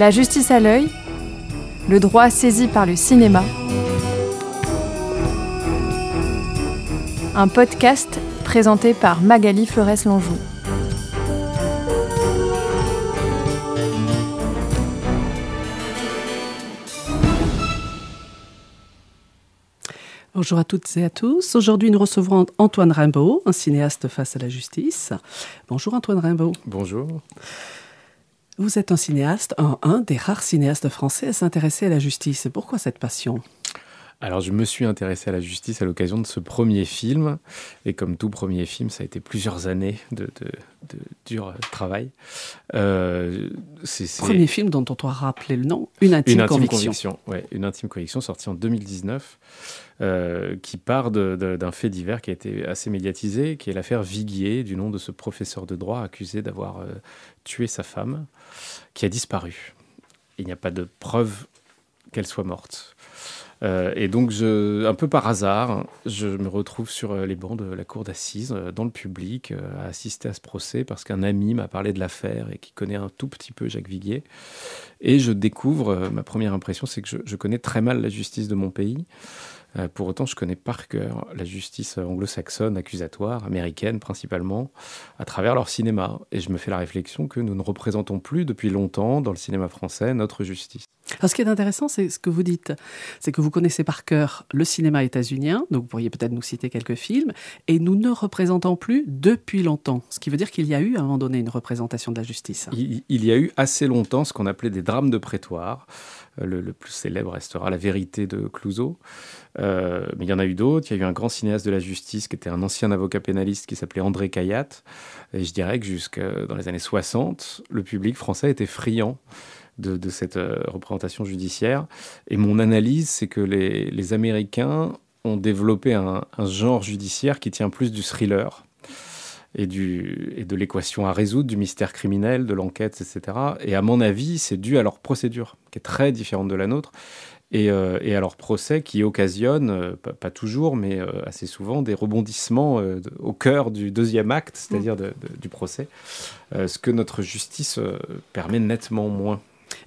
La justice à l'œil, le droit saisi par le cinéma. Un podcast présenté par Magali Flores-Langeau. Bonjour à toutes et à tous. Aujourd'hui, nous recevons Antoine Rimbaud, un cinéaste face à la justice. Bonjour Antoine Rimbaud. Bonjour. Vous êtes un cinéaste, un, des rares cinéastes français à s'intéresser à la justice. Pourquoi cette passion? Alors, je me suis intéressé à la justice à l'occasion de ce premier film. Et comme tout premier film, ça a été plusieurs années de, dur travail. Euh, c'est, Premier film dont on doit rappeler le nom, Une intime, conviction. ouais, une intime conviction, sortie en 2019, euh, qui part d'un fait divers qui a été assez médiatisé, qui est l'affaire Viguier, du nom de ce professeur de droit accusé d'avoir euh, tué sa femme, qui a disparu. Il n'y a pas de preuve qu'elle soit morte. Euh, et donc, un peu par hasard, je me retrouve sur euh, les bancs de la cour d'assises, euh, dans le public, à assister à ce procès parce qu'un ami m'a parlé de l'affaire et qui connaît un tout petit peu Jacques Viguier. Et je découvre, ma première impression, c'est que je, connais très mal la justice de mon pays. pour autant, je connais par cœur la justice anglo-saxonne, accusatoire, américaine principalement, à travers leur cinéma. Et je me fais la réflexion que nous ne représentons plus depuis longtemps dans le cinéma français notre justice. Alors, ce qui est intéressant, c'est ce que vous dites, c'est que vous connaissez par cœur le cinéma états-unien, donc vous pourriez peut-être nous citer quelques films, et nous ne représentons plus depuis longtemps, ce qui veut dire qu'il y a eu à un moment donné une représentation de la justice. Il, y a eu assez longtemps ce qu'on appelait des drames de prétoire. Euh, le, plus célèbre restera La vérité de Clouseau. Euh, mais il y en a eu d'autres. Il y a eu un grand cinéaste de la justice qui était un ancien avocat pénaliste qui s'appelait André Caillat. Et je dirais que jusque dans les années 60, le public français était friand de, cette euh, représentation judiciaire. Et mon analyse, c'est que les, Américains ont développé un, genre judiciaire qui tient plus du thriller et, du, et de l'équation à résoudre, du mystère criminel, de l'enquête, etc. Et à mon avis, c'est dû à leur procédure, qui est très différente de la nôtre, et, euh, à leur procès qui occasionne, euh, pas, toujours, mais assez souvent, des rebondissements au cœur du deuxième acte, c'est-à-dire du procès, ce que notre justice permet nettement moins.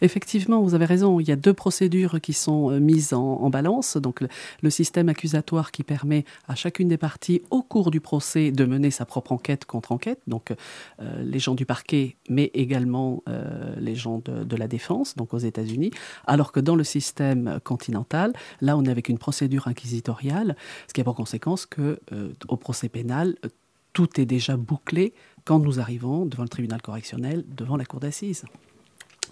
Effectivement, vous avez raison. Il y a deux procédures qui sont euh, mises en, balance. Donc, le, système accusatoire qui permet à chacune des parties, au cours du procès, de mener sa propre enquête contre enquête. Donc, euh, les gens du parquet, mais également euh, les gens de, la défense, donc aux États-Unis. Alors que dans le système continental, là, on est avec une procédure inquisitoriale, ce qui a pour conséquence que, au procès pénal, tout est déjà bouclé quand nous arrivons devant le tribunal correctionnel, devant la cour d'assises.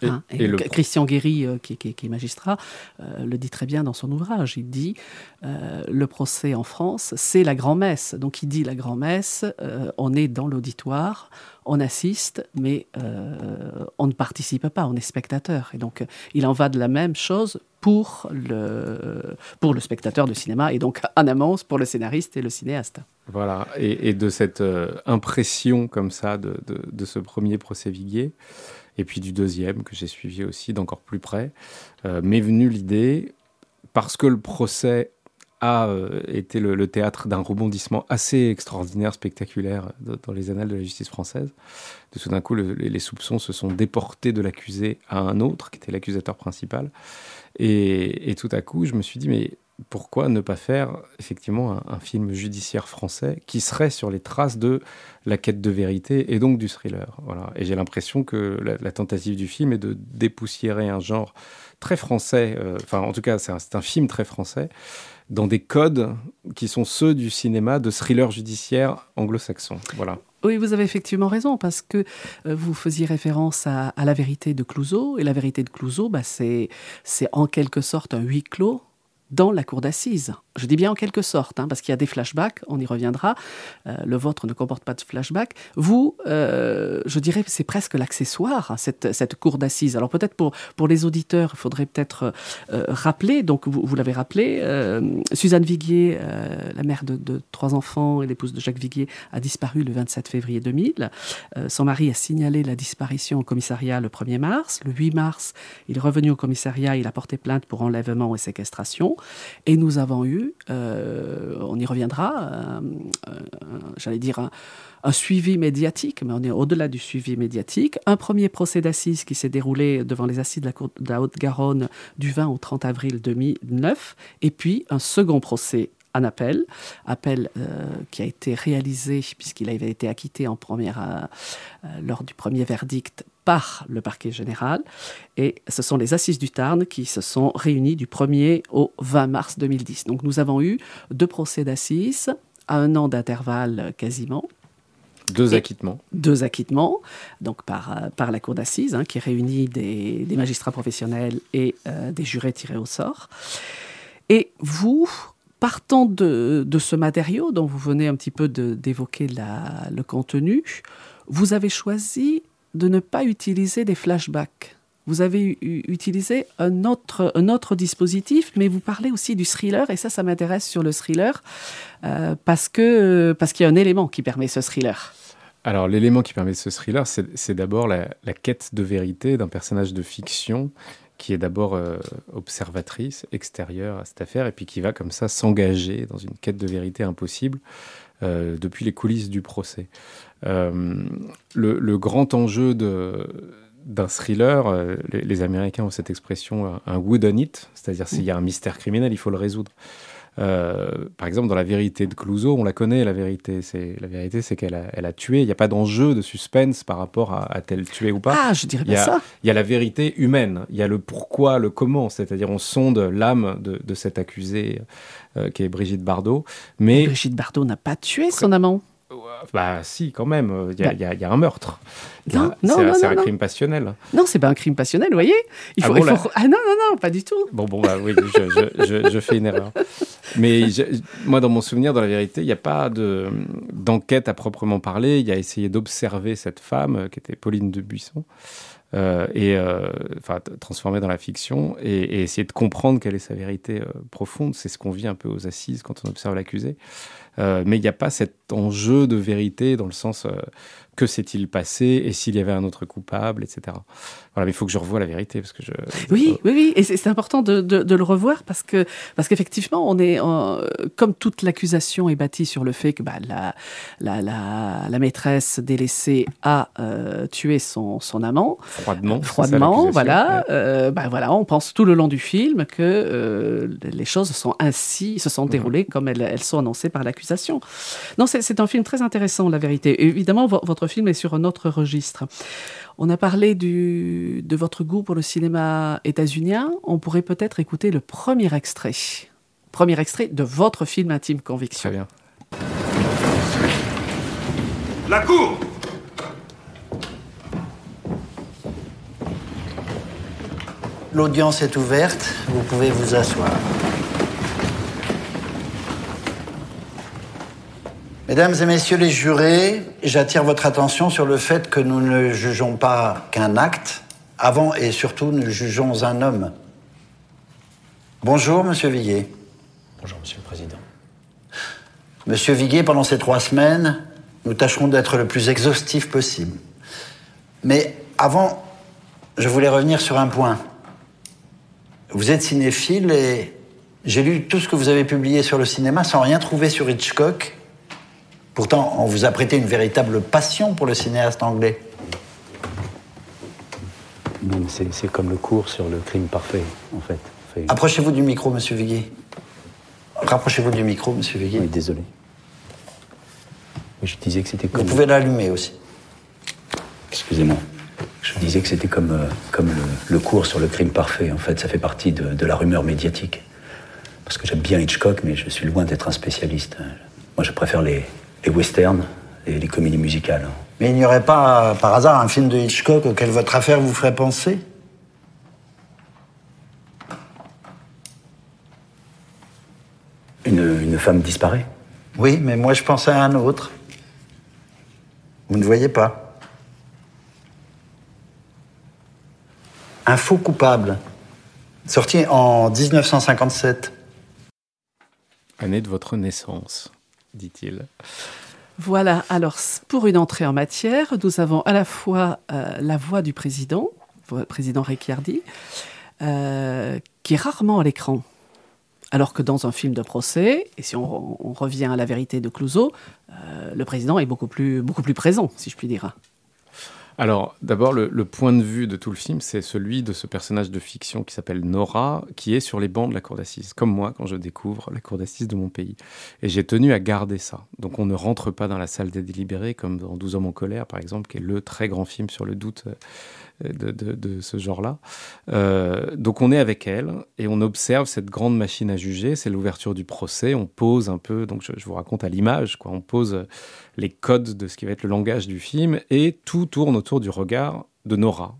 Hein, Christian Guéry, euh, qui, est magistrat, euh, le dit très bien dans son ouvrage. Il dit euh, le procès en France, c'est la grand-messe. Donc il dit la grand-messe, on est dans l'auditoire, on assiste, mais on ne participe pas, on est spectateur. Et donc il en va de la même chose pour le, pour le spectateur de cinéma et donc en amont pour le scénariste et le cinéaste. Voilà, et, de cette impression comme ça de, de, de ce premier procès Viguier, et puis du deuxième que j'ai suivi aussi d'encore plus près, euh, m'est venue l'idée, parce que le procès a euh, été le, théâtre d'un rebondissement assez extraordinaire, spectaculaire dans les annales de la justice française. De tout d'un coup, les soupçons se sont déportés de l'accusé à un autre, qui était l'accusateur principal. Et, et, tout à coup, je me suis dit, mais pourquoi ne pas faire effectivement un, film judiciaire français qui serait sur les traces de la quête de vérité et donc du thriller. Voilà. Et j'ai l'impression que la, tentative du film est de dépoussiérer un genre très français, euh, enfin en tout cas c'est un, film très français, dans des codes qui sont ceux du cinéma de thriller judiciaire anglo-saxon. Voilà. Oui, vous avez effectivement raison, parce que euh, vous faisiez référence à, la vérité de Clouseau, et la vérité de Clouseau, bah, c'est en quelque sorte un huis clos dans la cour d'assises. Je dis bien en quelque sorte, hein, parce qu'il y a des flashbacks, on y reviendra. Euh, le vôtre ne comporte pas de flashbacks. Vous, euh, je dirais c'est presque l'accessoire, hein, cette, cette, cour d'assises. Alors peut-être pour, pour les auditeurs, il faudrait peut-être euh, rappeler, donc vous, vous l'avez rappelé, Suzanne Viguier, la mère de, de, trois enfants et l'épouse de Jacques Viguier, a disparu le 27 février 2000. son mari a signalé la disparition au commissariat le 1er mars. Le 8 mars, il est revenu au commissariat, il a porté plainte pour enlèvement et séquestration. Et nous avons eu, on y reviendra, j'allais dire un un suivi médiatique, mais on est au-delà du suivi médiatique. Un premier procès d'assises qui s'est déroulé devant les assises de la, Cour de la Haute-Garonne du 20 au 30 avril 2009, et puis un second procès en appel, appel euh, qui a été réalisé puisqu'il avait été acquitté en première, euh, euh, lors du premier verdict par le parquet général. Et ce sont les assises du Tarn qui se sont réunies du 1er au 20 mars 2010. Donc nous avons eu deux procès d'assises à un an d'intervalle quasiment. Deux acquittements. Deux acquittements, donc par, euh, par la Cour d'assises, hein, qui réunit des, des, magistrats professionnels et euh, des jurés tirés au sort. Et vous, partant de, de, ce matériau dont vous venez un petit peu d'évoquer le contenu, vous avez choisi de ne pas utiliser des flashbacks vous avez utilisé un autre, dispositif, mais vous parlez aussi du thriller, et ça, ça m'intéresse sur le thriller, euh, parce que parce qu'il y a un élément qui permet ce thriller. Alors, l'élément qui permet ce thriller, c'est d'abord la, quête de vérité d'un personnage de fiction qui est d'abord euh, observatrice, extérieure à cette affaire, et puis qui va comme ça s'engager dans une quête de vérité impossible euh, depuis les coulisses du procès. le, le, grand enjeu d'un thriller, euh, les, Américains ont cette expression un wood on it, c'est-à-dire s'il y a un mystère criminel, il faut le résoudre. Euh, par exemple, dans la vérité de Clouseau, on la connaît, la vérité. C'est la vérité, c'est qu'elle a, elle a tué. Il n'y a pas d'enjeu de suspense par rapport à a-t-elle tué ou pas. Ah, je dirais pas ça. Il y a la vérité humaine. Il y a le pourquoi, le comment. C'est-à-dire, on sonde l'âme de, de cet accusé euh, qui est Brigitte Bardot. Mais Brigitte Bardot n'a pas tué son amant. Bah si, quand même, il y, y, y, a un meurtre. Non, non, c'est un crime passionnel. Non, c'est pas un crime passionnel, vous voyez il faut, ah, il faut... ah, non, non, non, pas du tout. Bon, bon, bah oui, je, je, je, fais une erreur. Mais moi, dans mon souvenir, dans la vérité, il n'y a pas d'enquête à proprement parler. Il y a essayé d'observer cette femme, euh, qui était Pauline de Buisson, euh, et euh, enfin transformée dans la fiction, et, et, essayer de comprendre quelle est sa vérité euh, profonde. C'est ce qu'on vit un peu aux assises quand on observe l'accusé. Euh, mais il n'y a pas cet enjeu de vérité dans le sens euh, que s'est-il passé et s'il y avait un autre coupable, etc. Voilà, mais il faut que je revoie la vérité parce que je. Oui, oui, oui, et c'est important de, de, de, le revoir parce que parce qu'effectivement, on est comme toute l'accusation est bâtie sur le fait que bah, la, la, la, la, maîtresse délaissée a euh, tué son, son amant froidement. Froidement, voilà. Ouais. Euh, bah, voilà, on pense tout le long du film que euh, les choses sont ainsi, se sont mhm. déroulées mmh. comme elles, elles, sont annoncées par l'accusation. Non, c'est un film très intéressant, la vérité. Et évidemment, votre film est sur un autre registre. On a parlé du, de votre goût pour le cinéma états-unien. On pourrait peut-être écouter le premier extrait. Premier extrait de votre film Intime Conviction. Très bien. La cour L'audience est ouverte, vous pouvez vous asseoir. Mesdames et messieurs les jurés, j'attire votre attention sur le fait que nous ne jugeons pas qu'un acte, avant et surtout nous jugeons un homme. Bonjour, monsieur Viguier. Bonjour, monsieur le président. Monsieur Viguier, pendant ces trois semaines, nous tâcherons d'être le plus exhaustif possible. Mais avant, je voulais revenir sur un point. Vous êtes cinéphile et j'ai lu tout ce que vous avez publié sur le cinéma sans rien trouver sur Hitchcock Pourtant, on vous a prêté une véritable passion pour le cinéaste anglais. Non, mais c'est comme le cours sur le crime parfait, en fait. Approchez-vous du micro, monsieur Viguier. Rapprochez-vous du micro, monsieur Viguier. Oui, désolé. Je disais que c'était comme. Vous pouvez l'allumer aussi. Excusez-moi. Je disais que c'était comme, euh, comme le, le, cours sur le crime parfait. En fait, ça fait partie de, de la rumeur médiatique. Parce que j'aime bien Hitchcock, mais je suis loin d'être un spécialiste. Moi, je préfère les, les westerns et les comédies musicales. Mais il n'y aurait pas, par hasard, un film de Hitchcock auquel votre affaire vous ferait penser? Une, une, femme disparaît Oui, mais moi je pensais à un autre. Vous ne voyez pas? Un faux coupable, sorti en 1957. Année de votre naissance dit-il. Voilà, alors pour une entrée en matière, nous avons à la fois euh, la voix du président, le président Ricciardi, euh, qui est rarement à l'écran. Alors que dans un film de procès, et si on, revient à la vérité de Clouseau, euh, le président est beaucoup plus, beaucoup plus présent, si je puis dire. Alors, d'abord, le, point de vue de tout le film, c'est celui de ce personnage de fiction qui s'appelle Nora, qui est sur les bancs de la cour d'assises, comme moi quand je découvre la cour d'assises de mon pays. Et j'ai tenu à garder ça. Donc, on ne rentre pas dans la salle des délibérés, comme dans 12 hommes en colère, par exemple, qui est le très grand film sur le doute euh, de, ce genre-là. Euh, donc on est avec elle et on observe cette grande machine à juger. C'est l'ouverture du procès. On pose un peu, donc je, je vous raconte à l'image, quoi. On pose les codes de ce qui va être le langage du film et tout tourne autour du regard de Nora.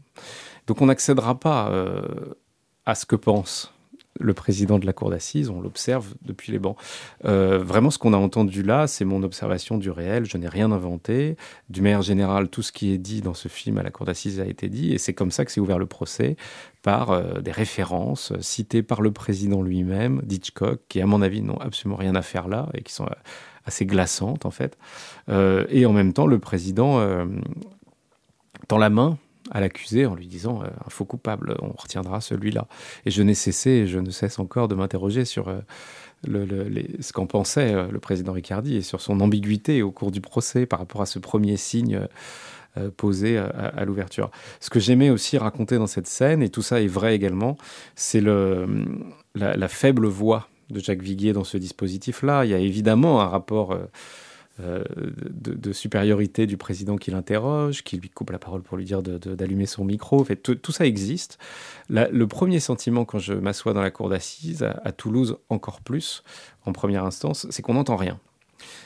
Donc on n'accédera pas euh, à ce que pense le président de la cour d'assises, on l'observe depuis les bancs. Euh, vraiment, ce qu'on a entendu là, c'est mon observation du réel. Je n'ai rien inventé. Du manière générale, tout ce qui est dit dans ce film à la cour d'assises a été dit, et c'est comme ça que s'est ouvert le procès par euh, des références citées par le président lui-même, d'Hitchcock, qui, à mon avis, n'ont absolument rien à faire là et qui sont euh, assez glaçantes en fait. Et en même temps, le président tend la main à l'accusé en lui disant euh, un faux coupable, on retiendra celui-là. Et je n'ai cessé, je ne cesse encore de m'interroger sur euh, ce qu'en pensait euh, le président Riccardi et sur son ambiguïté au cours du procès par rapport à ce premier signe posé à, l'ouverture. Ce que j'aimais aussi raconter dans cette scène, et tout ça est vrai également, c'est la, la faible voix de Jacques Viguier dans ce dispositif-là. Il y a évidemment un rapport... Euh, euh, de, supériorité du président qui l'interroge, qui lui coupe la parole pour lui dire d'allumer son micro. En fait, tout, ça existe. Le premier sentiment quand je m'assois dans la cour d'assises, à, Toulouse encore plus, en première instance, c'est qu'on n'entend rien.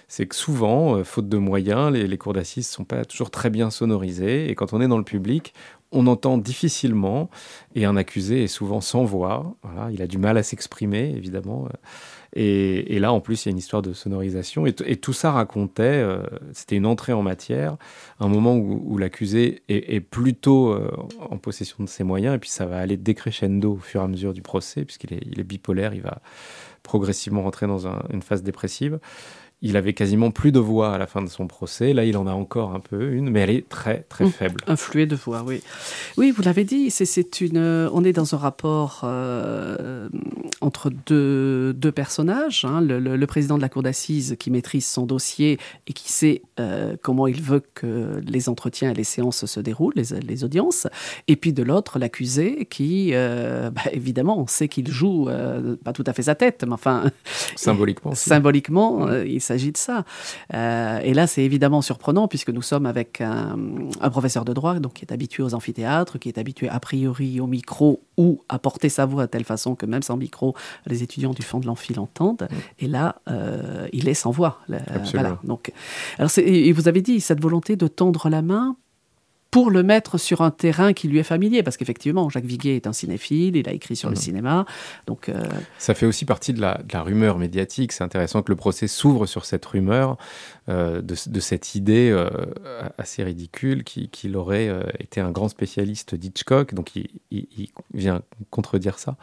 C'est que souvent, euh, faute de moyens, les, cours d'assises ne sont pas toujours très bien sonorisées. Et quand on est dans le public, on entend difficilement. Et un accusé est souvent sans voix. Voilà, il a du mal à s'exprimer, évidemment. Et, là, en plus, il y a une histoire de sonorisation. Et, tout ça racontait, euh, c'était une entrée en matière, un moment où, l'accusé est, plutôt euh, en possession de ses moyens, et puis ça va aller décrescendo au fur et à mesure du procès, puisqu'il est, bipolaire, il va progressivement rentrer dans un, une phase dépressive. Il avait quasiment plus de voix à la fin de son procès. Là, il en a encore un peu une, mais elle est très très mmh, faible. Un fluet de voix, oui. Oui, vous l'avez dit. C'est une. On est dans un rapport euh, entre deux, deux personnages. Hein, le, le, le, président de la cour d'assises qui maîtrise son dossier et qui sait euh, comment il veut que les entretiens et les séances se déroulent, les, les audiences. Et puis de l'autre, l'accusé qui, euh, bah, évidemment, on sait qu'il joue euh, pas tout à fait sa tête, mais enfin symboliquement. Symboliquement, il s'agit de ça. Euh, et là, c'est évidemment surprenant puisque nous sommes avec un, un, professeur de droit donc, qui est habitué aux amphithéâtres, qui est habitué a priori au micro ou à porter sa voix de telle façon que même sans micro, les étudiants du fond de l'amphi l'entendent. Mmh. Et là, euh, il est sans voix. Là, voilà. Donc, alors et vous avez dit cette volonté de tendre la main pour le mettre sur un terrain qui lui est familier, parce qu'effectivement, Jacques Viguier est un cinéphile, il a écrit sur mmh. le cinéma. Donc, euh... Ça fait aussi partie de la, de la rumeur médiatique. C'est intéressant que le procès s'ouvre sur cette rumeur, euh, de, de, cette idée euh, assez ridicule qu'il qu aurait été un grand spécialiste d'Hitchcock, donc il, il, il, vient contredire ça.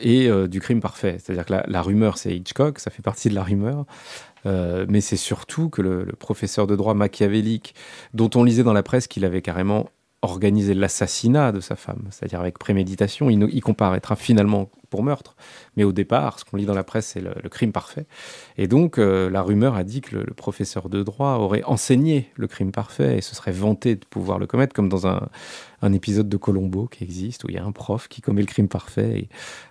Et du crime parfait. C'est-à-dire que la, la rumeur, c'est Hitchcock, ça fait partie de la rumeur. Euh, mais c'est surtout que le, le, professeur de droit machiavélique, dont on lisait dans la presse qu'il avait carrément organisé l'assassinat de sa femme, c'est-à-dire avec préméditation, il, il, comparaîtra finalement pour meurtre. Mais au départ, ce qu'on lit dans la presse, c'est le, crime parfait. Et donc, euh, la rumeur a dit que le, professeur de droit aurait enseigné le crime parfait et se serait vanté de pouvoir le commettre, comme dans un, un épisode de Colombo qui existe, où il y a un prof qui commet le crime parfait. Et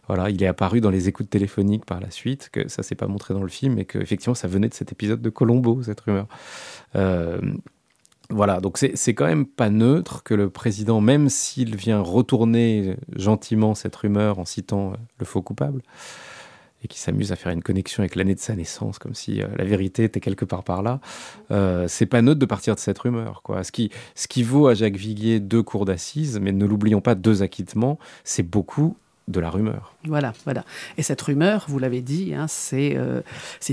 voilà, il est apparu dans les écoutes téléphoniques par la suite, que ça s'est pas montré dans le film, et que effectivement, ça venait de cet épisode de Colombo, cette rumeur. Euh, voilà, donc c'est quand même pas neutre que le président, même s'il vient retourner gentiment cette rumeur en citant euh, le faux coupable, et qui s'amuse à faire une connexion avec l'année de sa naissance, comme si euh, la vérité était quelque part par là, euh, c'est pas neutre de partir de cette rumeur. Quoi. Qui, ce qui vaut à Jacques Viguier deux cours d'assises, mais ne l'oublions pas, deux acquittements, c'est beaucoup de la rumeur. Voilà, voilà. Et cette rumeur, vous l'avez dit, hein, c'est euh,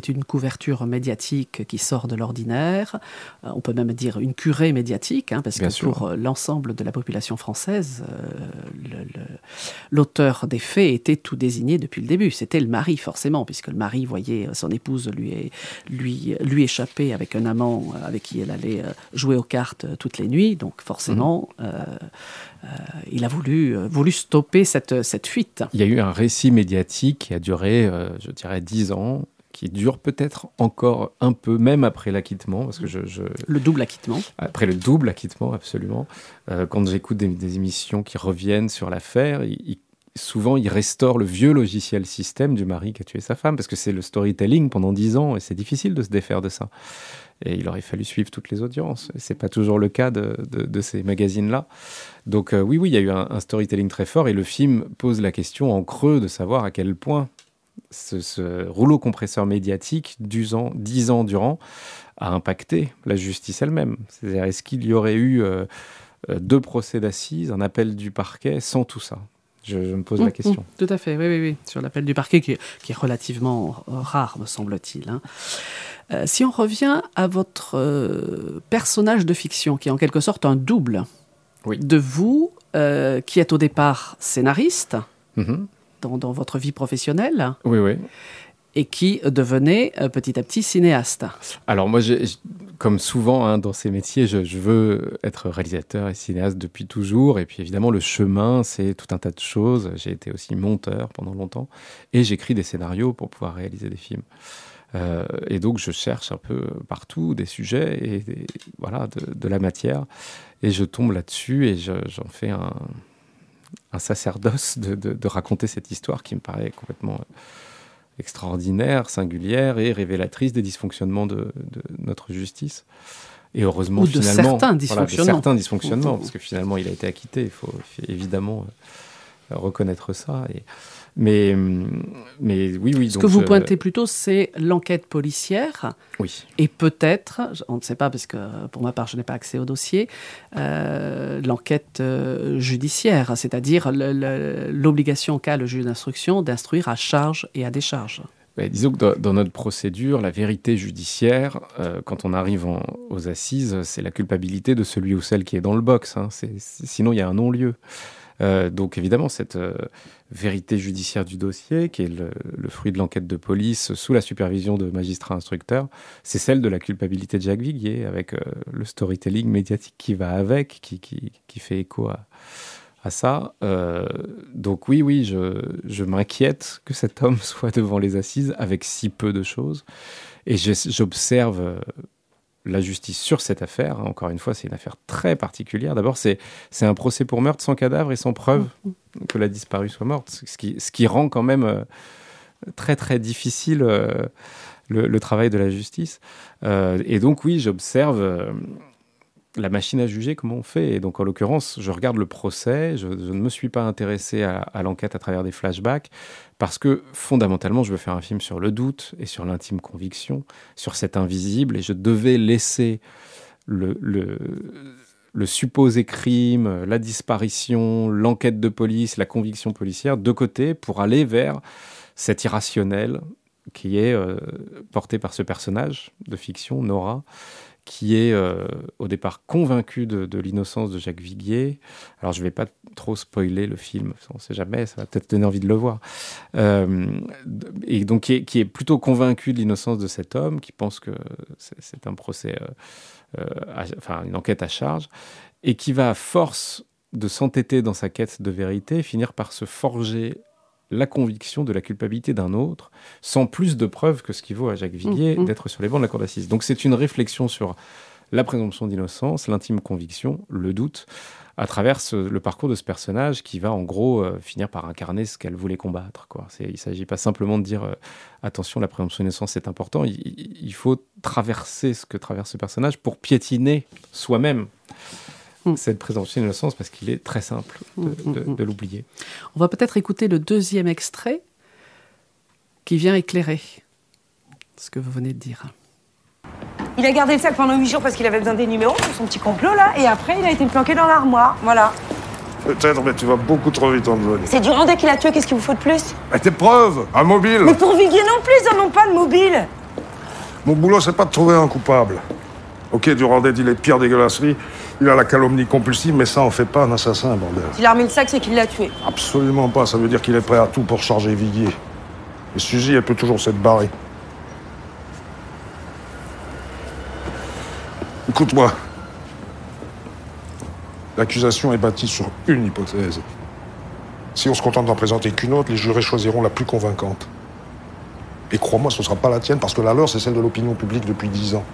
une couverture médiatique qui sort de l'ordinaire. Euh, on peut même dire une curée médiatique, hein, parce Bien que sûr. pour euh, l'ensemble de la population française, euh, l'auteur des faits était tout désigné depuis le début. C'était le mari, forcément, puisque le mari voyait son épouse lui, lui, lui échapper avec un amant avec qui elle allait jouer aux cartes toutes les nuits. Donc forcément, mmh. Il a voulu, voulu stopper cette, cette fuite. Il y a eu un récit médiatique qui a duré, je dirais, dix ans, qui dure peut-être encore un peu, même après l'acquittement, parce que je, Le double acquittement. Après le double acquittement, absolument. Euh, quand j'écoute des, émissions qui reviennent sur l'affaire, souvent ils restaurent le vieux logiciel système du mari qui a tué sa femme, parce que c'est le storytelling pendant dix ans, et c'est difficile de se défaire de ça. Et il aurait fallu suivre toutes les audiences. C'est pas toujours le cas de, de, ces magazines-là. Donc euh, oui, oui, il y a eu un, un, storytelling très fort, et le film pose la question en creux de savoir à quel point ce, rouleau compresseur médiatique, dix ans, durant, a impacté la justice elle-même. C'est-à-dire, est-ce qu'il y aurait eu euh, euh, deux procès d'assises, un appel du parquet sans tout ça? Je, me pose la mmh, question. Mmh, tout à fait, oui, oui, oui. Sur l'appel du parquet, qui est, relativement rare, me semble-t-il. Hein. Euh, si on revient à votre personnage de fiction, qui est en quelque sorte un double de vous, qui êtes au départ scénariste, mmh dans, votre vie professionnelle. Oui, oui. Et qui devenait euh, petit à petit cinéaste. Alors moi, comme souvent hein, dans ces métiers, je, veux être réalisateur et cinéaste depuis toujours. Et puis évidemment, le chemin, c'est tout un tas de choses. J'ai été aussi monteur pendant longtemps. Et j'écris des scénarios pour pouvoir réaliser des films. Euh, et donc, je cherche un peu partout des sujets et voilà, de, de, la matière. Et je tombe là-dessus et j'en fais un, un sacerdoce de, raconter cette histoire qui me paraît complètement extraordinaire, singulière et révélatrice des dysfonctionnements de, notre justice. Et heureusement, Ou de certains dysfonctionnements. certains dysfonctionnements, parce que finalement, il a été acquitté. Il faut évidemment reconnaître ça. Et, mais, mais oui, oui. Ce que vous pointez plutôt, c'est l'enquête policière. Oui. Et peut-être, on ne sait pas parce que pour ma part, je n'ai pas accès au dossier, euh, l'enquête euh, judiciaire, c'est-à-dire l'obligation qu'a le juge d'instruction d'instruire à charge et à décharge. disons que dans, notre procédure, la vérité judiciaire, euh, quand on arrive aux assises, c'est la culpabilité de celui ou celle qui est dans le box. Hein. sinon, il y a un non-lieu. Euh, donc évidemment, cette euh, vérité judiciaire du dossier, qui est le, fruit de l'enquête de police sous la supervision de magistrats instructeurs, c'est celle de la culpabilité de Jacques Viguier, avec euh, le storytelling médiatique qui va avec, qui, qui, qui fait écho à, à ça. donc oui, oui, je, je m'inquiète que cet homme soit devant les assises avec si peu de choses. Et j'observe la justice sur cette affaire. Encore une fois, c'est une affaire très particulière. D'abord, c'est un procès pour meurtre sans cadavre et sans preuve que la disparue soit morte, ce qui, ce qui rend quand même euh, très très difficile euh, le, travail de la justice. Euh, et donc oui, j'observe la machine à juger, comment on fait. Et donc, en l'occurrence, je regarde le procès, je, ne me suis pas intéressé à, l'enquête à travers des flashbacks, parce que fondamentalement, je veux faire un film sur le doute et sur l'intime conviction, sur cet invisible, et je devais laisser le, supposé crime, la disparition, l'enquête de police, la conviction policière de côté pour aller vers cet irrationnel qui est euh, porté par ce personnage de fiction, Nora, qui est euh, au départ convaincu de, l'innocence de Jacques Viguier. Alors je ne vais pas trop spoiler le film, on ne sait jamais, ça va peut-être donner envie de le voir. Euh, et donc qui est, plutôt convaincu de l'innocence de cet homme, qui pense que c'est un procès, euh, enfin une enquête à charge, et qui va à force de s'entêter dans sa quête de vérité, finir par se forger la conviction de la culpabilité d'un autre, sans plus de preuves que ce qui vaut à Jacques Viguier mm, mm. d'être sur les bancs de la cour d'assises. Donc c'est une réflexion sur la présomption d'innocence, l'intime conviction, le doute, à travers le parcours de ce personnage qui va en gros euh, finir par incarner ce qu'elle voulait combattre. Quoi. Il ne s'agit pas simplement de dire euh, attention, la présomption d'innocence c'est important, il, faut traverser ce que traverse ce personnage pour piétiner soi-même Mm. cette présomption d'innocence parce qu'il est très simple mm, mm, de, l'oublier. On va peut-être écouter le deuxième extrait qui vient éclairer ce que vous venez de dire. Il a gardé le sac pendant huit jours parce qu'il avait besoin des numéros pour son petit complot là, et après il a été planqué dans l'armoire. Voilà. Peut-être, mais tu vas beaucoup trop vite, en C'est Durandais qui l'a tué, qu'est-ce qu'il vous faut de plus? Mais tes preuves Un mobile Mais pour Viguier non plus, ils n'en ont pas de mobile Mon boulot, c'est pas de trouver un coupable. Ok, Durandais dit les pires dégueulasseries, il a la calomnie compulsive, mais ça en fait pas un assassin, bordel. S'il a remis le sac, c'est qu'il l'a tué. Absolument pas, ça veut dire qu'il est prêt à tout pour charger Viguier. Et Suzy, elle peut toujours s'être barrée. Écoute-moi. L'accusation est bâtie sur une hypothèse. Si on se contente d'en présenter qu'une autre, les jurés choisiront la plus convaincante. Et crois-moi, ce ne sera pas la tienne, parce que la leur, c'est celle de l'opinion publique depuis dix ans.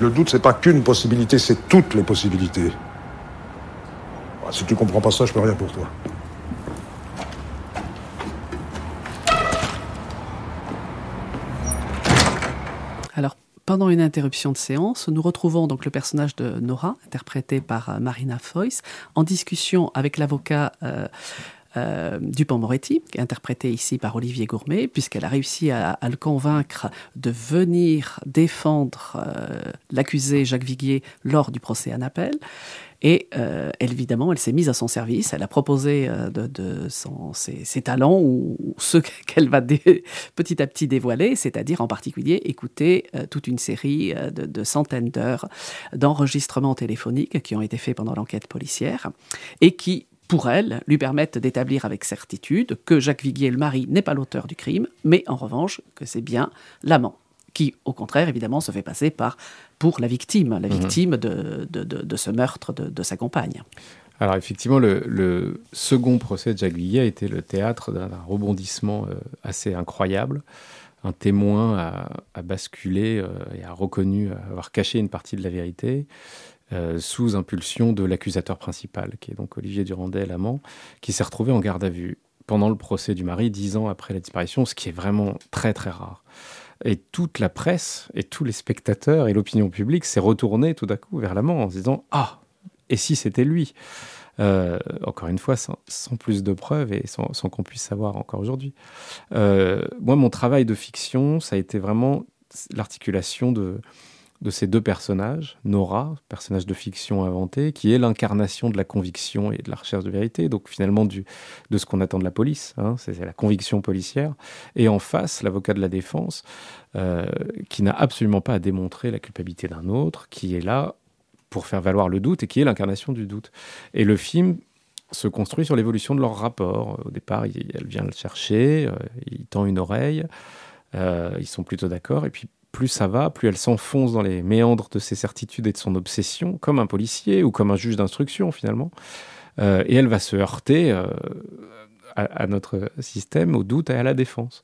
Le doute, c'est pas qu'une possibilité, c'est toutes les possibilités. Ah, Si tu comprends pas ça, je peux rien pour toi. Alors, pendant une interruption de séance, nous retrouvons donc le personnage de Nora, interprété par euh, Marina Foïs, en discussion avec l'avocat euh, euh, Dupont-Moretti, qui est interprété ici par Olivier Gourmet, puisqu'elle a réussi à, le convaincre de venir défendre euh, l'accusé Jacques Viguier lors du procès en appel. Et euh, évidemment, elle s'est mise à son service. Elle a proposé de, ses, talents ou, ceux qu'elle va petit à petit dévoiler, c'est-à-dire en particulier écouter toute une série de centaines d'heures d'enregistrements téléphoniques qui ont été faits pendant l'enquête policière et qui pour elle, lui permettent d'établir avec certitude que Jacques Viguier, le mari, n'est pas l'auteur du crime, mais en revanche que c'est bien l'amant, qui, au contraire, évidemment, se fait passer par, pour la victime, la victime de, de- de- de ce meurtre de, de sa compagne. Alors effectivement, le, le second procès de Jacques Viguier a été le théâtre d'un rebondissement euh, assez incroyable. Un témoin a, a basculé euh, et a reconnu avoir caché une partie de la vérité euh, sous impulsion de l'accusateur principal, qui est donc Olivier Durandet, l'amant, qui s'est retrouvé en garde à vue pendant le procès du mari, dix ans après la disparition, ce qui est vraiment très très rare. Et toute la presse et tous les spectateurs et l'opinion publique s'est retournée tout d'un coup vers l'amant en se disant Ah, et si c'était lui? Euh, Encore une fois, sans, sans plus de preuves et sans, sans qu'on puisse savoir encore aujourd'hui. Euh, moi, mon travail de fiction, ça a été vraiment l'articulation de, de ces deux personnages. Nora, personnage de fiction inventé, qui est l'incarnation de la conviction et de la recherche de vérité, donc finalement du, de ce qu'on attend de la police, hein, c'est la conviction policière. Et en face, l'avocat de la défense, euh, qui n'a absolument pas à démontrer la culpabilité d'un autre, qui est là pour faire valoir le doute et qui est l'incarnation du doute. Et le film se construit sur l'évolution de leur rapport. Au départ, elle vient le chercher, euh, il tend une oreille, euh, ils sont plutôt d'accord, et puis plus ça va, plus elle s'enfonce dans les méandres de ses certitudes et de son obsession, comme un policier ou comme un juge d'instruction finalement. Euh, et elle va se heurter euh, à, à notre système, au doute et à la défense.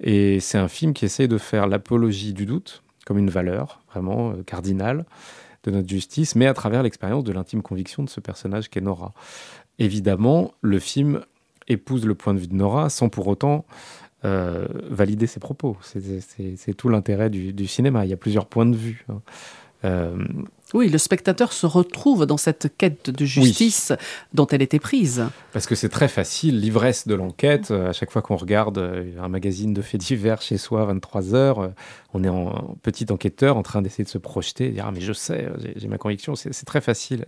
Et c'est un film qui essaye de faire l'apologie du doute comme une valeur vraiment euh, cardinale de notre justice, mais à travers l'expérience de l'intime conviction de ce personnage qu'est Nora. Évidemment, le film épouse le point de vue de Nora sans pour autant euh, valider ses propos. C'est- tout l'intérêt du, du cinéma. Il y a plusieurs points de vue. hein. Euh, Oui, le spectateur se retrouve dans cette quête de justice dont elle était prise. Parce que c'est très facile, l'ivresse de l'enquête. euh, À chaque fois qu'on regarde un magazine de faits divers chez soi, 23 heures, euh, on est en, petit enquêteur en train d'essayer de se projeter, de dire ah mais je sais, j'ai- ma conviction. C'est très facile.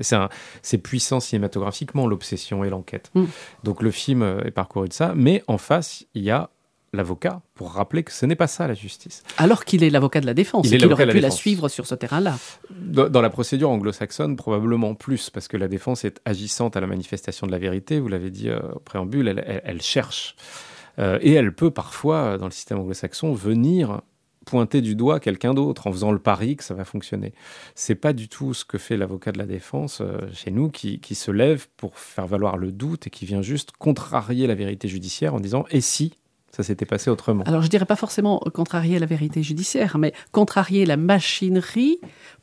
C'est puissant cinématographiquement l'obsession et l'enquête. Mm. Donc le film est parcouru de ça, mais en face il y a l'avocat pour rappeler que ce n'est pas ça la justice. Alors qu'il est l'avocat de la défense, Il et qu'il aurait pu la suivre sur ce terrain-là. Dans dans la procédure anglo-saxonne, probablement plus, parce que la défense est agissante à la manifestation de la vérité. Vous l'avez dit euh, au préambule, elle, elle- elle cherche. Euh, et elle peut parfois, dans le système anglo-saxon, venir pointer du doigt quelqu'un d'autre en faisant le pari que ça va fonctionner. C'est pas du tout ce que fait l'avocat de la défense euh, chez nous, qui, qui se lève pour faire valoir le doute et qui vient juste contrarier la vérité judiciaire en disant et si ça s'était passé autrement. Alors je dirais pas forcément contrarier la vérité judiciaire, mais contrarier la machinerie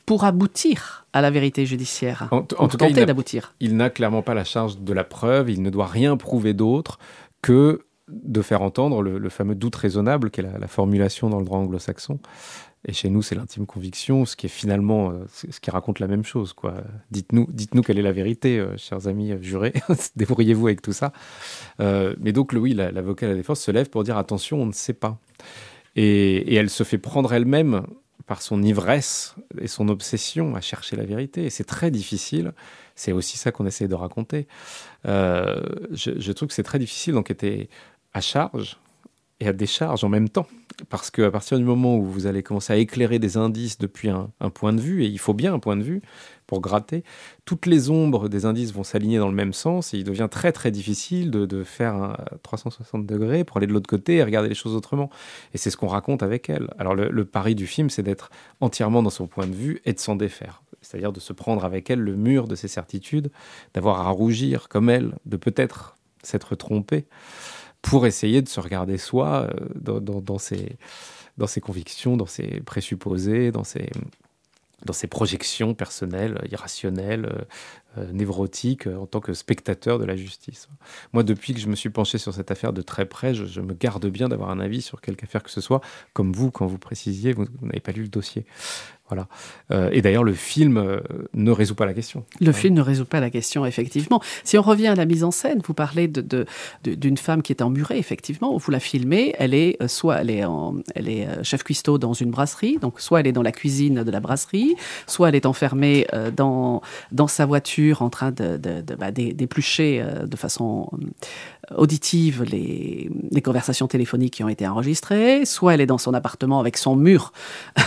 pour aboutir à la vérité judiciaire. En, en Ou tout cas, il tenter n'a- d'aboutir. il n'a clairement pas la charge de la preuve, il ne doit rien prouver d'autre que de faire entendre le, le fameux doute raisonnable, qui est la, la formulation dans le droit anglo-saxon. Et chez nous, c'est l'intime conviction, ce qui est finalement euh, ce qui raconte la même chose. quoi. Dites-nous dites quelle est la vérité, euh, chers amis euh, jurés. Débrouillez-vous avec tout ça. Mais donc, le, oui, la- l'avocat de la défense se lève pour dire attention, on ne sait pas. Et, elle se fait prendre elle-même par son ivresse et son obsession à chercher la vérité. Et c'est très difficile. C'est aussi ça qu'on essaie de raconter. Je trouve que c'est très difficile d'enquêter à charge et à décharge en même temps. Parce qu'à partir du moment où vous allez commencer à éclairer des indices depuis un, point de vue, et il faut bien un point de vue pour gratter, toutes les ombres des indices vont s'aligner dans le même sens et il devient très très difficile de, faire un 360 degrés pour aller de l'autre côté et regarder les choses autrement. Et c'est ce qu'on raconte avec elle. Alors le, le pari du film, c'est d'être entièrement dans son point de vue et de s'en défaire. c'est-à-dire de se prendre avec elle le mur de ses certitudes, d'avoir à rougir comme elle, de peut-être s'être trompé, pour essayer de se regarder soi euh, dans, ses, convictions, dans ses présupposés, dans ses, dans ses projections personnelles, irrationnelles, euh, euh, névrotiques, en tant que spectateur de la justice. Moi, depuis que je me suis penché sur cette affaire de très près, je, me garde bien d'avoir un avis sur quelque affaire que ce soit, comme vous, quand vous précisiez, vous n'avez pas lu le dossier. Voilà. Euh, et d'ailleurs, le film euh, ne résout pas la question. Le film ne résout pas la question, effectivement. Si on revient à la mise en scène, vous parlez d'une de, d'une femme qui est emmurée, effectivement. Vous la filmez, elle est euh, soit elle est, en, elle est chef cuistot dans une brasserie, donc soit elle est dans la cuisine de la brasserie, soit elle est enfermée dans, dans sa voiture en train bah, d'éplucher de façon auditive les, conversations téléphoniques qui ont été enregistrées, soit elle est dans son appartement avec son mur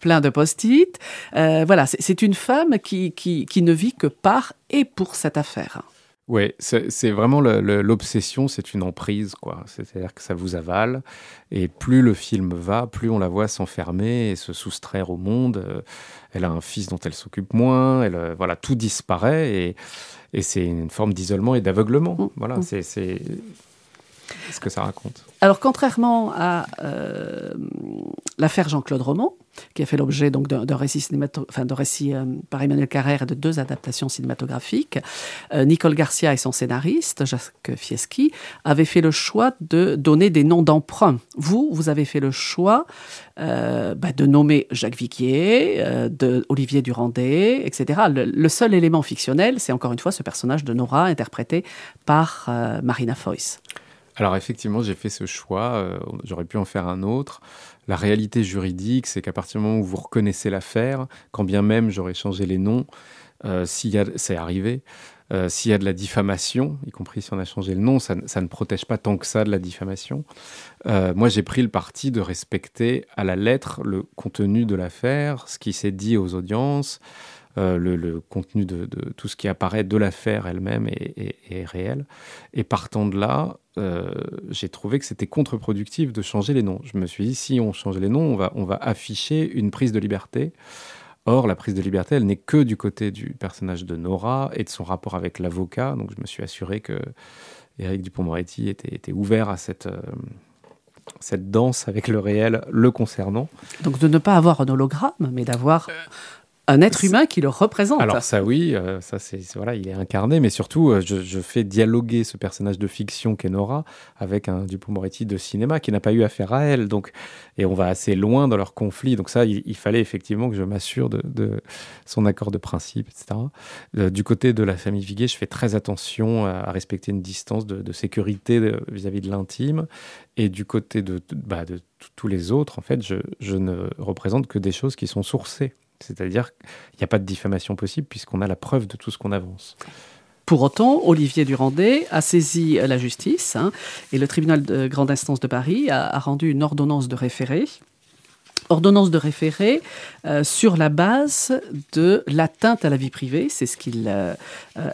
plein de post-it. Euh, voilà, c'est une femme qui, qui, ne vit que par et pour cette affaire. Oui, c'est vraiment l'obsession, c'est une emprise, quoi. C'est-à-dire que ça vous avale, et plus le film va, plus on la voit s'enfermer et se soustraire au monde. Euh, elle a un fils dont elle s'occupe moins, elle, euh, voilà, tout disparaît, et, et c'est une forme d'isolement et d'aveuglement. Mmh. Voilà, mmh. c'est ce que ça raconte. Alors, contrairement à euh, l'affaire Jean-Claude Roman, qui a fait l'objet d'un récit, enfin, récit euh, par Emmanuel Carrère et de deux adaptations cinématographiques, euh, Nicole Garcia et son scénariste, Jacques Fieschi, avaient fait le choix de donner des noms d'emprunt. Vous, vous avez fait le choix bah, de nommer Jacques Viguier, de Olivier Durandet, etc. Le, seul élément fictionnel, c'est encore une fois ce personnage de Nora interprété par Marina Foïs. Alors effectivement, j'ai fait ce choix, euh, j'aurais pu en faire un autre. La réalité juridique, c'est qu'à partir du moment où vous reconnaissez l'affaire, quand bien même j'aurais changé les noms, euh, s'il y a, c'est arrivé, euh, s'il y a de la diffamation, y compris si on a changé le nom, ça, ne protège pas tant que ça de la diffamation. moi, j'ai pris le parti de respecter à la lettre le contenu de l'affaire, ce qui s'est dit aux audiences, euh, le, contenu de, tout ce qui apparaît de l'affaire elle-même est, réel. Et partant de là, euh, j'ai trouvé que c'était contre-productif de changer les noms. Je me suis dit, si on change les noms, on va, on va afficher une prise de liberté. Or, la prise de liberté, elle n'est que du côté du personnage de Nora et de son rapport avec l'avocat. Donc, je me suis assuré que Éric Dupont-Moretti était, était, ouvert à cette, euh, cette danse avec le réel le concernant. Donc, de ne pas avoir un hologramme, mais d'avoir un être humain qui le représente. Alors ça oui, euh, ça c'est voilà, il est incarné, mais surtout euh, je, fais dialoguer ce personnage de fiction qu'est Nora avec un Dupont-Moretti de cinéma qui n'a pas eu affaire à elle, donc et on va assez loin dans leur conflit. Donc ça, il, fallait effectivement que je m'assure de, son accord de principe, etc. Euh, du côté de la famille Viguet, je fais très attention à, respecter une distance de, sécurité vis-à-vis de l'intime, et du côté de, bah, tous les autres, en fait, je, je ne représente que des choses qui sont sourcées. C'est-à-dire qu'il n'y a pas de diffamation possible puisqu'on a la preuve de tout ce qu'on avance. Pour autant, Olivier Durandet a saisi la justice hein, et le tribunal de grande instance de Paris a rendu une ordonnance de référé ordonnance de référé euh, sur la base de l'atteinte à la vie privée. C'est ce qu'il euh,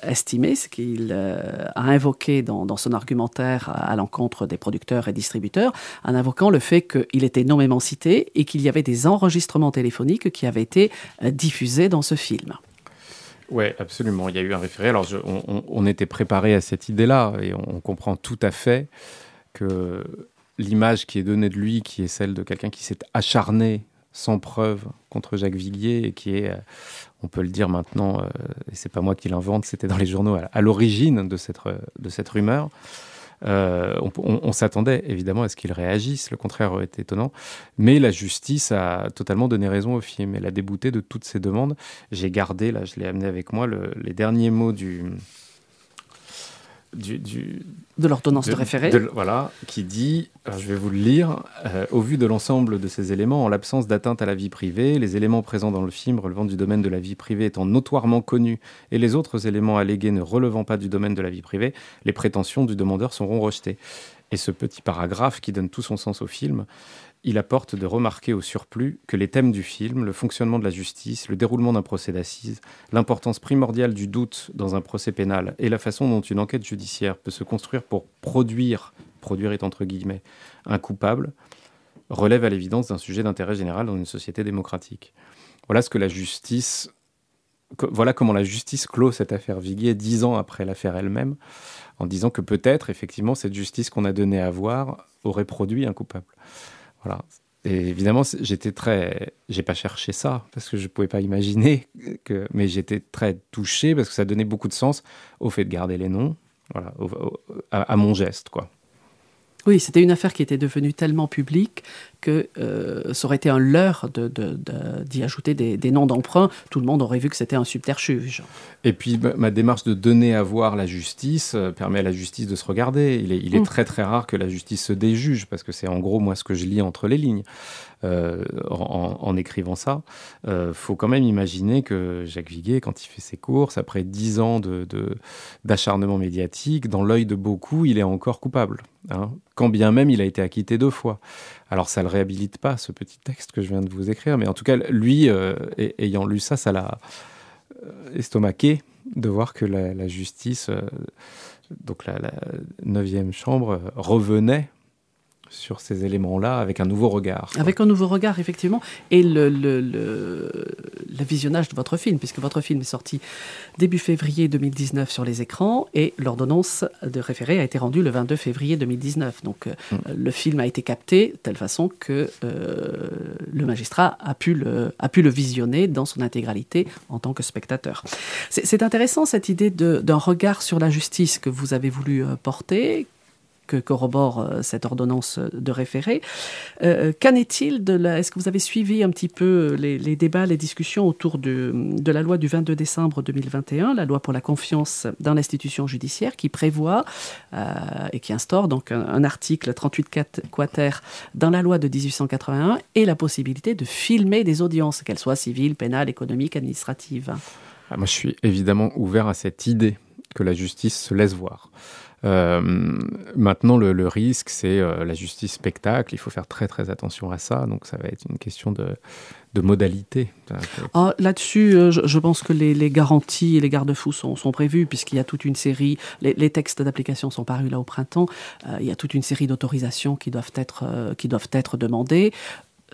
estimé, ce qu'il euh, a invoqué dans, son argumentaire à, l'encontre des producteurs et distributeurs, en invoquant le fait qu'il était nommément cité et qu'il y avait des enregistrements téléphoniques qui avaient été diffusés dans ce film. Oui, absolument. Il y a eu un référé. Alors, on, on, était préparé à cette idée-là et on comprend tout à fait que l'image qui est donnée de lui, qui est celle de quelqu'un qui s'est acharné sans preuve contre Jacques Viguier et qui est, euh, on peut le dire maintenant, euh, et c'est pas moi qui l'invente, c'était dans les journaux à, l'origine de cette, euh, de cette rumeur. on, s'attendait évidemment à ce qu'il réagisse, le contraire été étonnant, mais la justice a totalement donné raison au film. Elle a débouté de toutes ses demandes. J'ai gardé, là je l'ai amené avec moi, les derniers mots du, du, de l'ordonnance de, référé. voilà, qui dit, je vais vous le lire, euh, au vu de l'ensemble de ces éléments, en l'absence d'atteinte à la vie privée, les éléments présents dans le film relevant du domaine de la vie privée étant notoirement connus et les autres éléments allégués ne relevant pas du domaine de la vie privée, les prétentions du demandeur seront rejetées. Et ce petit paragraphe qui donne tout son sens au film il apporte de remarquer au surplus que les thèmes du film, le fonctionnement de la justice, le déroulement d'un procès d'assises, l'importance primordiale du doute dans un procès pénal et la façon dont une enquête judiciaire peut se construire pour produire, produire est entre guillemets, un coupable, relèvent à l'évidence d'un sujet d'intérêt général dans une société démocratique. Voilà ce que la justice voilà comment la justice clôt cette affaire Viguier dix ans après l'affaire elle-même, en disant que peut-être, effectivement, cette justice qu'on a donnée à voir aurait produit un coupable. Voilà. Et évidemment, j'étais très. J'ai pas cherché ça parce que je pouvais pas imaginer que. Mais j'étais très touché parce que ça donnait beaucoup de sens au fait de garder les noms, voilà, à, à, mon geste, quoi. Oui, c'était une affaire qui était devenue tellement publique que euh, ça aurait été un leurre d'y de, de, ajouter des, des noms d'emprunt. Tout le monde aurait vu que c'était un subterfuge. Et puis ma démarche de donner à voir la justice euh, permet à la justice de se regarder. Il est, il est mmh. très très rare que la justice se déjuge parce que c'est en gros moi ce que je lis entre les lignes. Euh, en, en, écrivant ça, euh, faut quand même imaginer que Jacques Viguier, quand il fait ses courses, après dix ans d'acharnement de, médiatique, dans l'œil de beaucoup, il est encore coupable. Hein, quand bien même il a été acquitté deux fois. Alors ça ne le réhabilite pas, ce petit texte que je viens de vous écrire, mais en tout cas, lui, euh, ayant lu ça, ça l'a euh, estomaqué de voir que la, justice, euh, donc la, 9e chambre, revenait sur ces éléments-là avec un nouveau regard. Quoi. Avec un nouveau regard, effectivement, et le, le, le, le, visionnage de votre film, puisque votre film est sorti début février 2019 sur les écrans, et l'ordonnance de référé a été rendue le 22 février 2019. Donc mm. le film a été capté de telle façon que euh, le magistrat a pu le, a pu le visionner dans son intégralité en tant que spectateur. C'est intéressant cette idée d'un regard sur la justice que vous avez voulu euh, porter, que corrobore euh, cette ordonnance de référé. Euh, Qu'en est-il de la... Est-ce que vous avez suivi un petit peu les, débats, les discussions autour de, la loi du 22 décembre 2021, la loi pour la confiance dans l'institution judiciaire, qui prévoit euh, et qui instaure donc un, un article 38 quater dans la loi de 1881 et la possibilité de filmer des audiences, qu'elles soient civiles, pénales, économiques, administratives? Ah, Moi, je suis évidemment ouvert à cette idée que la justice se laisse voir. Euh, maintenant, le, risque, c'est euh, la justice spectacle. Il faut faire très très attention à ça. Donc, ça va être une question de, de modalité. Ah, Là-dessus, euh, je, pense que les, garanties et les garde-fous sont, sont prévus, puisqu'il y a toute une série, les, textes d'application sont parus là au printemps, il y a toute une série d'autorisations qui, qui doivent être demandées.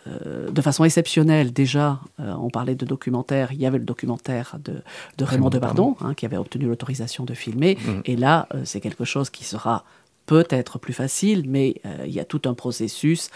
Euh, de façon exceptionnelle, déjà, euh, on parlait de documentaire, il y avait le documentaire de, de Raymond Debardon, hein, qui avait obtenu l'autorisation de filmer, mmh. et là, euh, c'est quelque chose qui sera peut-être plus facile, mais euh, il y a tout un processus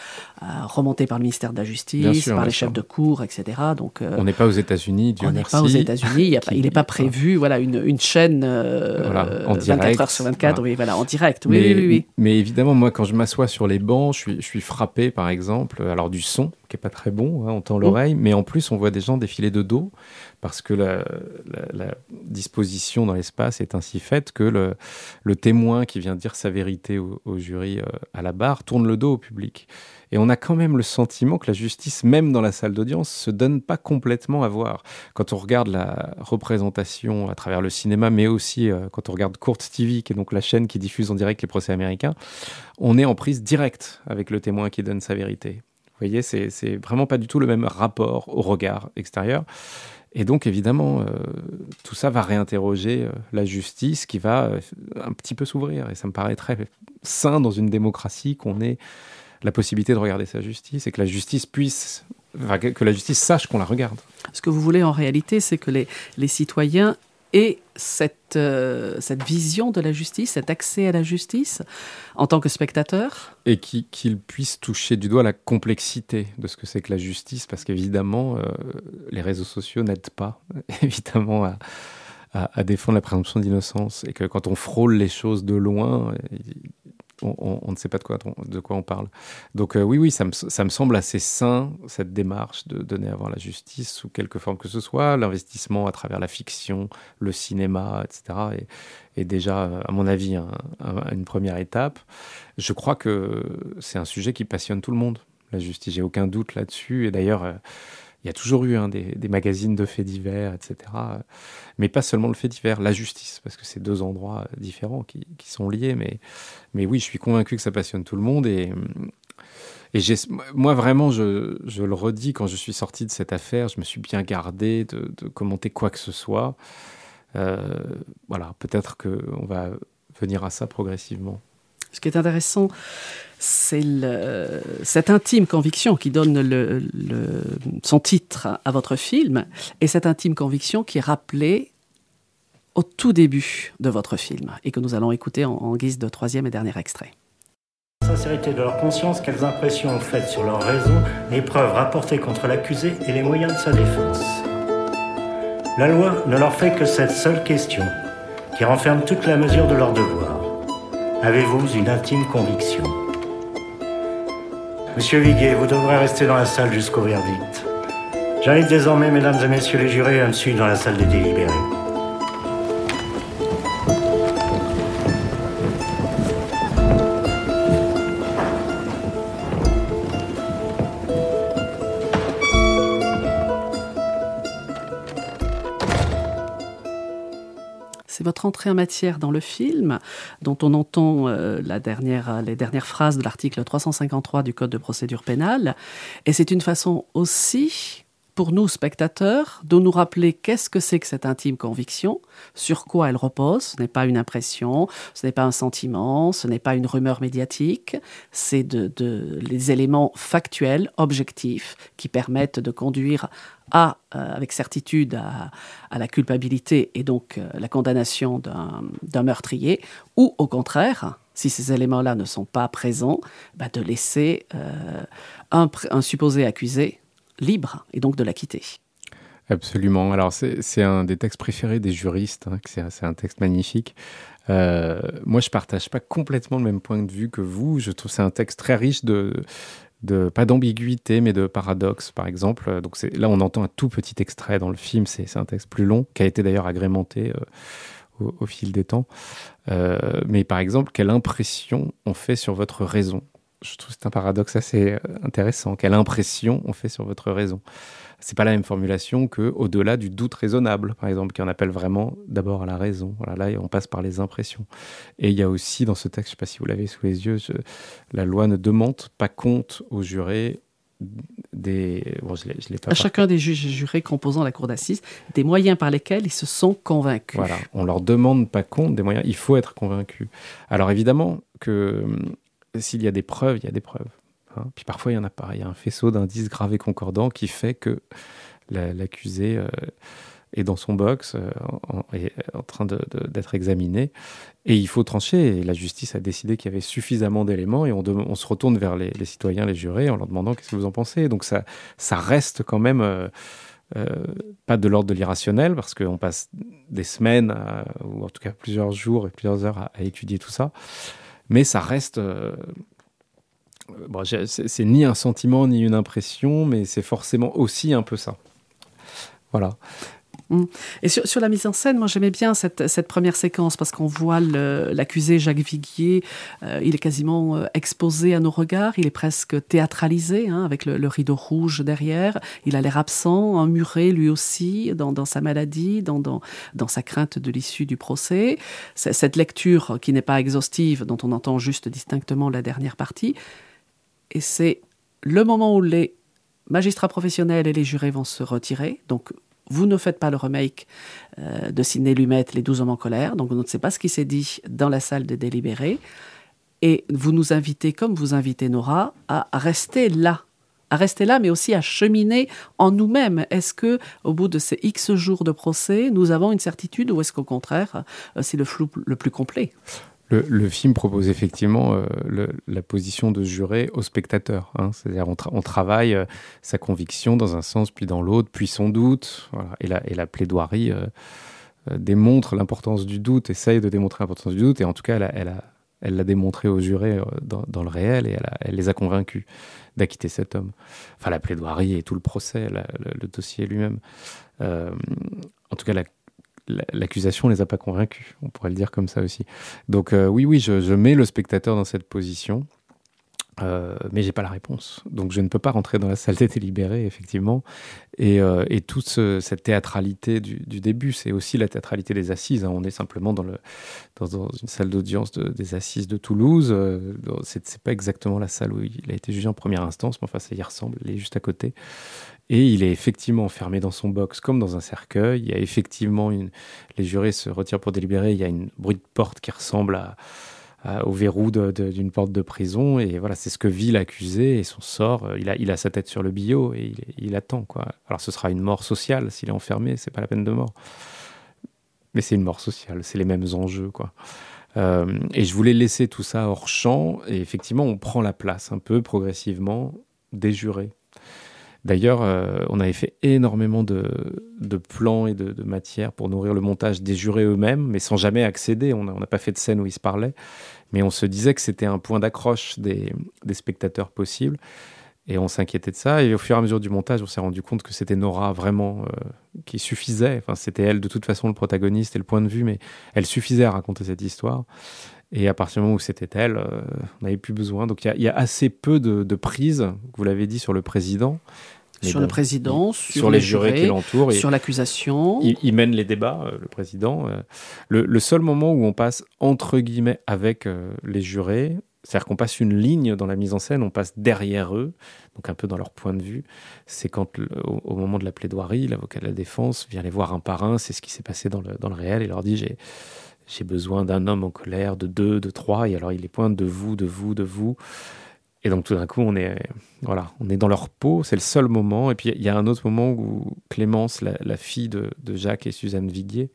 euh, remonté par le ministère de la Justice, sûr, par les chefs de cour, etc. Donc, euh, on n'est pas aux États-Unis, On n'est pas aux États-Unis, il n'est pas prévu voilà, une, une chaîne euh, voilà, en 24 direct, heures sur 24, voilà. oui, voilà, en direct. Oui, mais, oui, oui, oui. mais évidemment, moi, quand je m'assois sur les bancs, je suis, je suis frappé, par exemple, alors du son, qui n'est pas très bon, hein, on tend l'oreille, mmh. mais en plus, on voit des gens défiler de dos parce que la, disposition dans l'espace est ainsi faite que le, témoin qui vient dire sa vérité au, au jury euh, à la barre tourne le dos au public. Et on a quand même le sentiment que la justice, même dans la salle d'audience, se donne pas complètement à voir. Quand on regarde la représentation à travers le cinéma, mais aussi euh, quand on regarde Court TV, qui est donc la chaîne qui diffuse en direct les procès américains, on est en prise directe avec le témoin qui donne sa vérité. Vous voyez, c'est vraiment pas du tout le même rapport au regard extérieur. Et donc, évidemment, euh, tout ça va réinterroger euh, la justice qui va euh, un petit peu s'ouvrir. Et ça me paraît très sain dans une démocratie qu'on ait la possibilité de regarder sa justice et que la justice puisse, que la justice sache qu'on la regarde. Ce que vous voulez en réalité, c'est que les, les citoyens et cette, euh, cette vision de la justice, cet accès à la justice en tant que spectateur. Et qu'il qu puisse toucher du doigt la complexité de ce que c'est que la justice, parce qu'évidemment, euh, les réseaux sociaux n'aident pas, évidemment, à défendre la présomption d'innocence. Et que quand on frôle les choses de loin, on, ne sait pas de quoi, on parle. Donc euh, oui, oui, ça me, semble assez sain, cette démarche de donner à voir la justice sous quelque forme que ce soit, l'investissement à travers la fiction, le cinéma, etc. est, déjà, à mon avis, un, un, une première étape. Je crois que c'est un sujet qui passionne tout le monde, la justice. J'ai aucun doute là-dessus. Et d'ailleurs... Euh, il y a toujours eu hein, des, magazines de faits divers, etc. Mais pas seulement le fait divers, la justice, parce que c'est deux endroits différents qui, sont liés. Mais, oui, je suis convaincu que ça passionne tout le monde. Et, moi, vraiment, je, le redis, quand je suis sorti de cette affaire, je me suis bien gardé de, de commenter quoi que ce soit. Euh, voilà, peut-être qu'on va venir à ça progressivement. Ce qui est intéressant, c'est cette intime conviction qui donne son titre à votre film, et cette intime conviction qui est rappelée au tout début de votre film, et que nous allons écouter en, guise de troisième et dernier extrait sincérité de leur conscience, quelles impressions ont faites sur leur raison, les preuves rapportées contre l'accusé et les moyens de sa défense. La loi ne leur fait que cette seule question, qui renferme toute la mesure de leur devoir. Avez-vous une intime conviction Monsieur Viguet, vous devrez rester dans la salle jusqu'au verdict. J'invite désormais, mesdames et messieurs les jurés, à me suivre dans la salle des délibérés. Votre entrée en matière dans le film, dont on entend euh, la dernière, les dernières phrases de l'article 353 du Code de procédure pénale. Et c'est une façon aussi pour nous, spectateurs, de nous rappeler qu'est-ce que c'est que cette intime conviction, sur quoi elle repose. Ce n'est pas une impression, ce n'est pas un sentiment, ce n'est pas une rumeur médiatique, c'est de, les éléments factuels, objectifs, qui permettent de conduire à, euh, avec certitude à, la culpabilité et donc euh, la condamnation d'un meurtrier, ou au contraire, si ces éléments-là ne sont pas présents, bah, de laisser euh, un, un supposé accusé libre et donc de la quitter. Absolument. Alors c'est un des textes préférés des juristes, hein, c'est un texte magnifique. Euh, moi, je partage pas complètement le même point de vue que vous. Je trouve c'est un texte très riche de, de pas d'ambiguïté, mais de paradoxe, par exemple. Donc là, on entend un tout petit extrait dans le film. C'est un texte plus long, qui a été d'ailleurs agrémenté euh, au, fil des temps. Euh, mais par exemple, quelle impression on fait sur votre raison? Je trouve que c'est un paradoxe assez euh, intéressant. Quelle impression on fait sur votre raison C'est pas la même formulation que au-delà du doute raisonnable, par exemple, qui en appelle vraiment d'abord à la raison. Voilà, là, on passe par les impressions. Et il y a aussi dans ce texte, je ne sais pas si vous l'avez sous les yeux, la loi ne demande pas compte aux jurés des, à chacun des juges et jurés composant la cour d'assises des moyens par lesquels ils se sont convaincus. Voilà, on leur demande pas compte des moyens, il faut être convaincu. Alors évidemment que s'il y a des preuves, il y a des preuves. Hein. Puis parfois, il n'y en a pas. Il y a un faisceau d'indices gravés concordants qui fait que l'accusé euh, est dans son box, euh, en, est en train d'être examiné. Et il faut trancher. Et la justice a décidé qu'il y avait suffisamment d'éléments et on, se retourne vers les, citoyens, les jurés, en leur demandant qu'est-ce que vous en pensez. Donc ça, reste quand même... Euh, pas de l'ordre de l'irrationnel, parce qu'on passe des semaines, ou en tout cas plusieurs jours et plusieurs heures à étudier tout ça mais ça reste. Euh, c'est ni un sentiment ni une impression, mais c'est forcément aussi un peu ça. Voilà. Mm. Et sur, la mise en scène, moi j'aimais bien cette, première séquence parce qu'on voit l'accusé Jacques Viguier, euh, il est quasiment euh, exposé à nos regards, il est presque théâtralisé hein, avec le, rideau rouge derrière, il a l'air absent, emmuré lui aussi dans, sa maladie, dans, dans, sa crainte de l'issue du procès. Cette lecture qui n'est pas exhaustive, dont on entend juste distinctement la dernière partie, et c'est le moment où les magistrats professionnels et les jurés vont se retirer, donc vous ne faites pas le remake euh, de Sidney Lumet, Les douze hommes en colère, donc on ne sait pas ce qui s'est dit dans la salle de délibéré. Et vous nous invitez, comme vous invitez Nora, à rester là, à rester là, mais aussi à cheminer en nous-mêmes. Est-ce que, au bout de ces X jours de procès, nous avons une certitude ou est-ce qu'au contraire, euh, c'est le flou le plus complet? Le, film propose effectivement euh, la position de juré au spectateur. Hein. C'est-à-dire on, travaille euh, sa conviction dans un sens puis dans l'autre, puis son doute. Et, la, plaidoirie euh, démontre l'importance du doute, essaye de démontrer l'importance du doute. Et en tout cas, elle, l'a démontré aux jurés dans, le réel et elle, elle, les a convaincus d'acquitter cet homme. Enfin, la plaidoirie et tout le procès, le, dossier lui-même. en tout cas, la l'accusation les a pas convaincus, on pourrait le dire comme ça aussi. Donc euh, oui, oui, je, mets le spectateur dans cette position, euh, mais j'ai pas la réponse. Donc je ne peux pas rentrer dans la salle des délibérés, effectivement. Et, euh, toute cette théâtralité du, début, c'est aussi la théâtralité des assises. Hein. On est simplement dans, le, dans, une salle d'audience des assises de Toulouse. Euh, c'est pas exactement la salle où il a été jugé en première instance, mais enfin ça y ressemble, il est juste à côté. Et il est effectivement enfermé dans son box comme dans un cercueil. Il y a effectivement une... Les jurés se retirent pour délibérer. Il y a une bruit de porte qui ressemble au verrou d'une porte de prison. Et voilà, c'est ce que vit l'accusé et son sort. Il a, il a sa tête sur le billot et il, attend. Alors ce sera une mort sociale s'il est enfermé, c'est pas la peine de mort. Mais c'est une mort sociale, c'est les mêmes enjeux. Euh, et je voulais laisser tout ça hors champ. Et effectivement, on prend la place un peu progressivement des jurés. D'ailleurs, euh, on avait fait énormément de, plans et de, matières pour nourrir le montage des jurés eux-mêmes, mais sans jamais accéder. On n'a pas fait de scène où ils se parlaient, mais on se disait que c'était un point d'accroche des, spectateurs possibles. Et on s'inquiétait de ça. Et au fur et à mesure du montage, on s'est rendu compte que c'était Nora vraiment euh, qui suffisait. Enfin, c'était elle de toute façon le protagoniste et le point de vue, mais elle suffisait à raconter cette histoire. Et à partir du moment où c'était elle, euh, on n'avait plus besoin. Donc il y, a assez peu de, prises, vous l'avez dit, sur le président. Sur le président, sur, les, jurés, qui l'entourent. Sur l'accusation. Il, mène les débats, euh, le président. Le, le, seul moment où on passe entre guillemets avec les jurés, c'est-à-dire qu'on passe une ligne dans la mise en scène, on passe derrière eux, donc un peu dans leur point de vue. C'est quand, au, moment de la plaidoirie, l'avocat de la défense vient les voir un par un, c'est ce qui s'est passé dans le, dans le réel, et leur dit j'ai, j'ai besoin d'un homme en colère, de deux, de trois, et alors il les pointe de vous, de vous, de vous. Et donc tout d'un coup, on est, voilà, on est dans leur peau, c'est le seul moment. Et puis il y a un autre moment où Clémence, la, fille de, Jacques et Suzanne Viguier,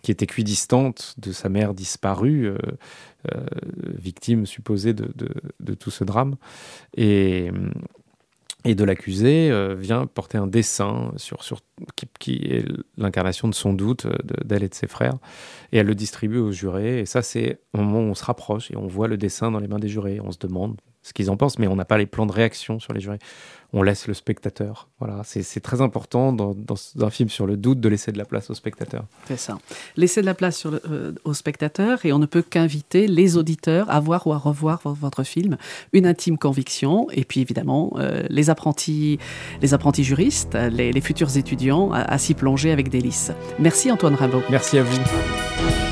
qui est équidistante de sa mère disparue, euh, euh, victime supposée de, tout ce drame, et, et de l'accusé, euh, vient porter un dessin sur, sur qui, est l'incarnation de son doute d'elle et de ses frères, et elle le distribue aux jurés. Et ça, c'est au moment où on se rapproche et on voit le dessin dans les mains des jurés. On se demande ce qu'ils en pensent, mais on n'a pas les plans de réaction sur les jurés. On laisse le spectateur. Voilà, c'est très important dans, un film sur le doute de laisser de la place au spectateur. C'est ça. Laisser de la place sur euh, au spectateur et on ne peut qu'inviter les auditeurs à voir ou à revoir votre film. Une intime conviction et puis évidemment euh, les apprentis, les apprentis juristes, les, futurs étudiants à, à s'y plonger avec délice. Merci Antoine Rimbaud. Merci à vous.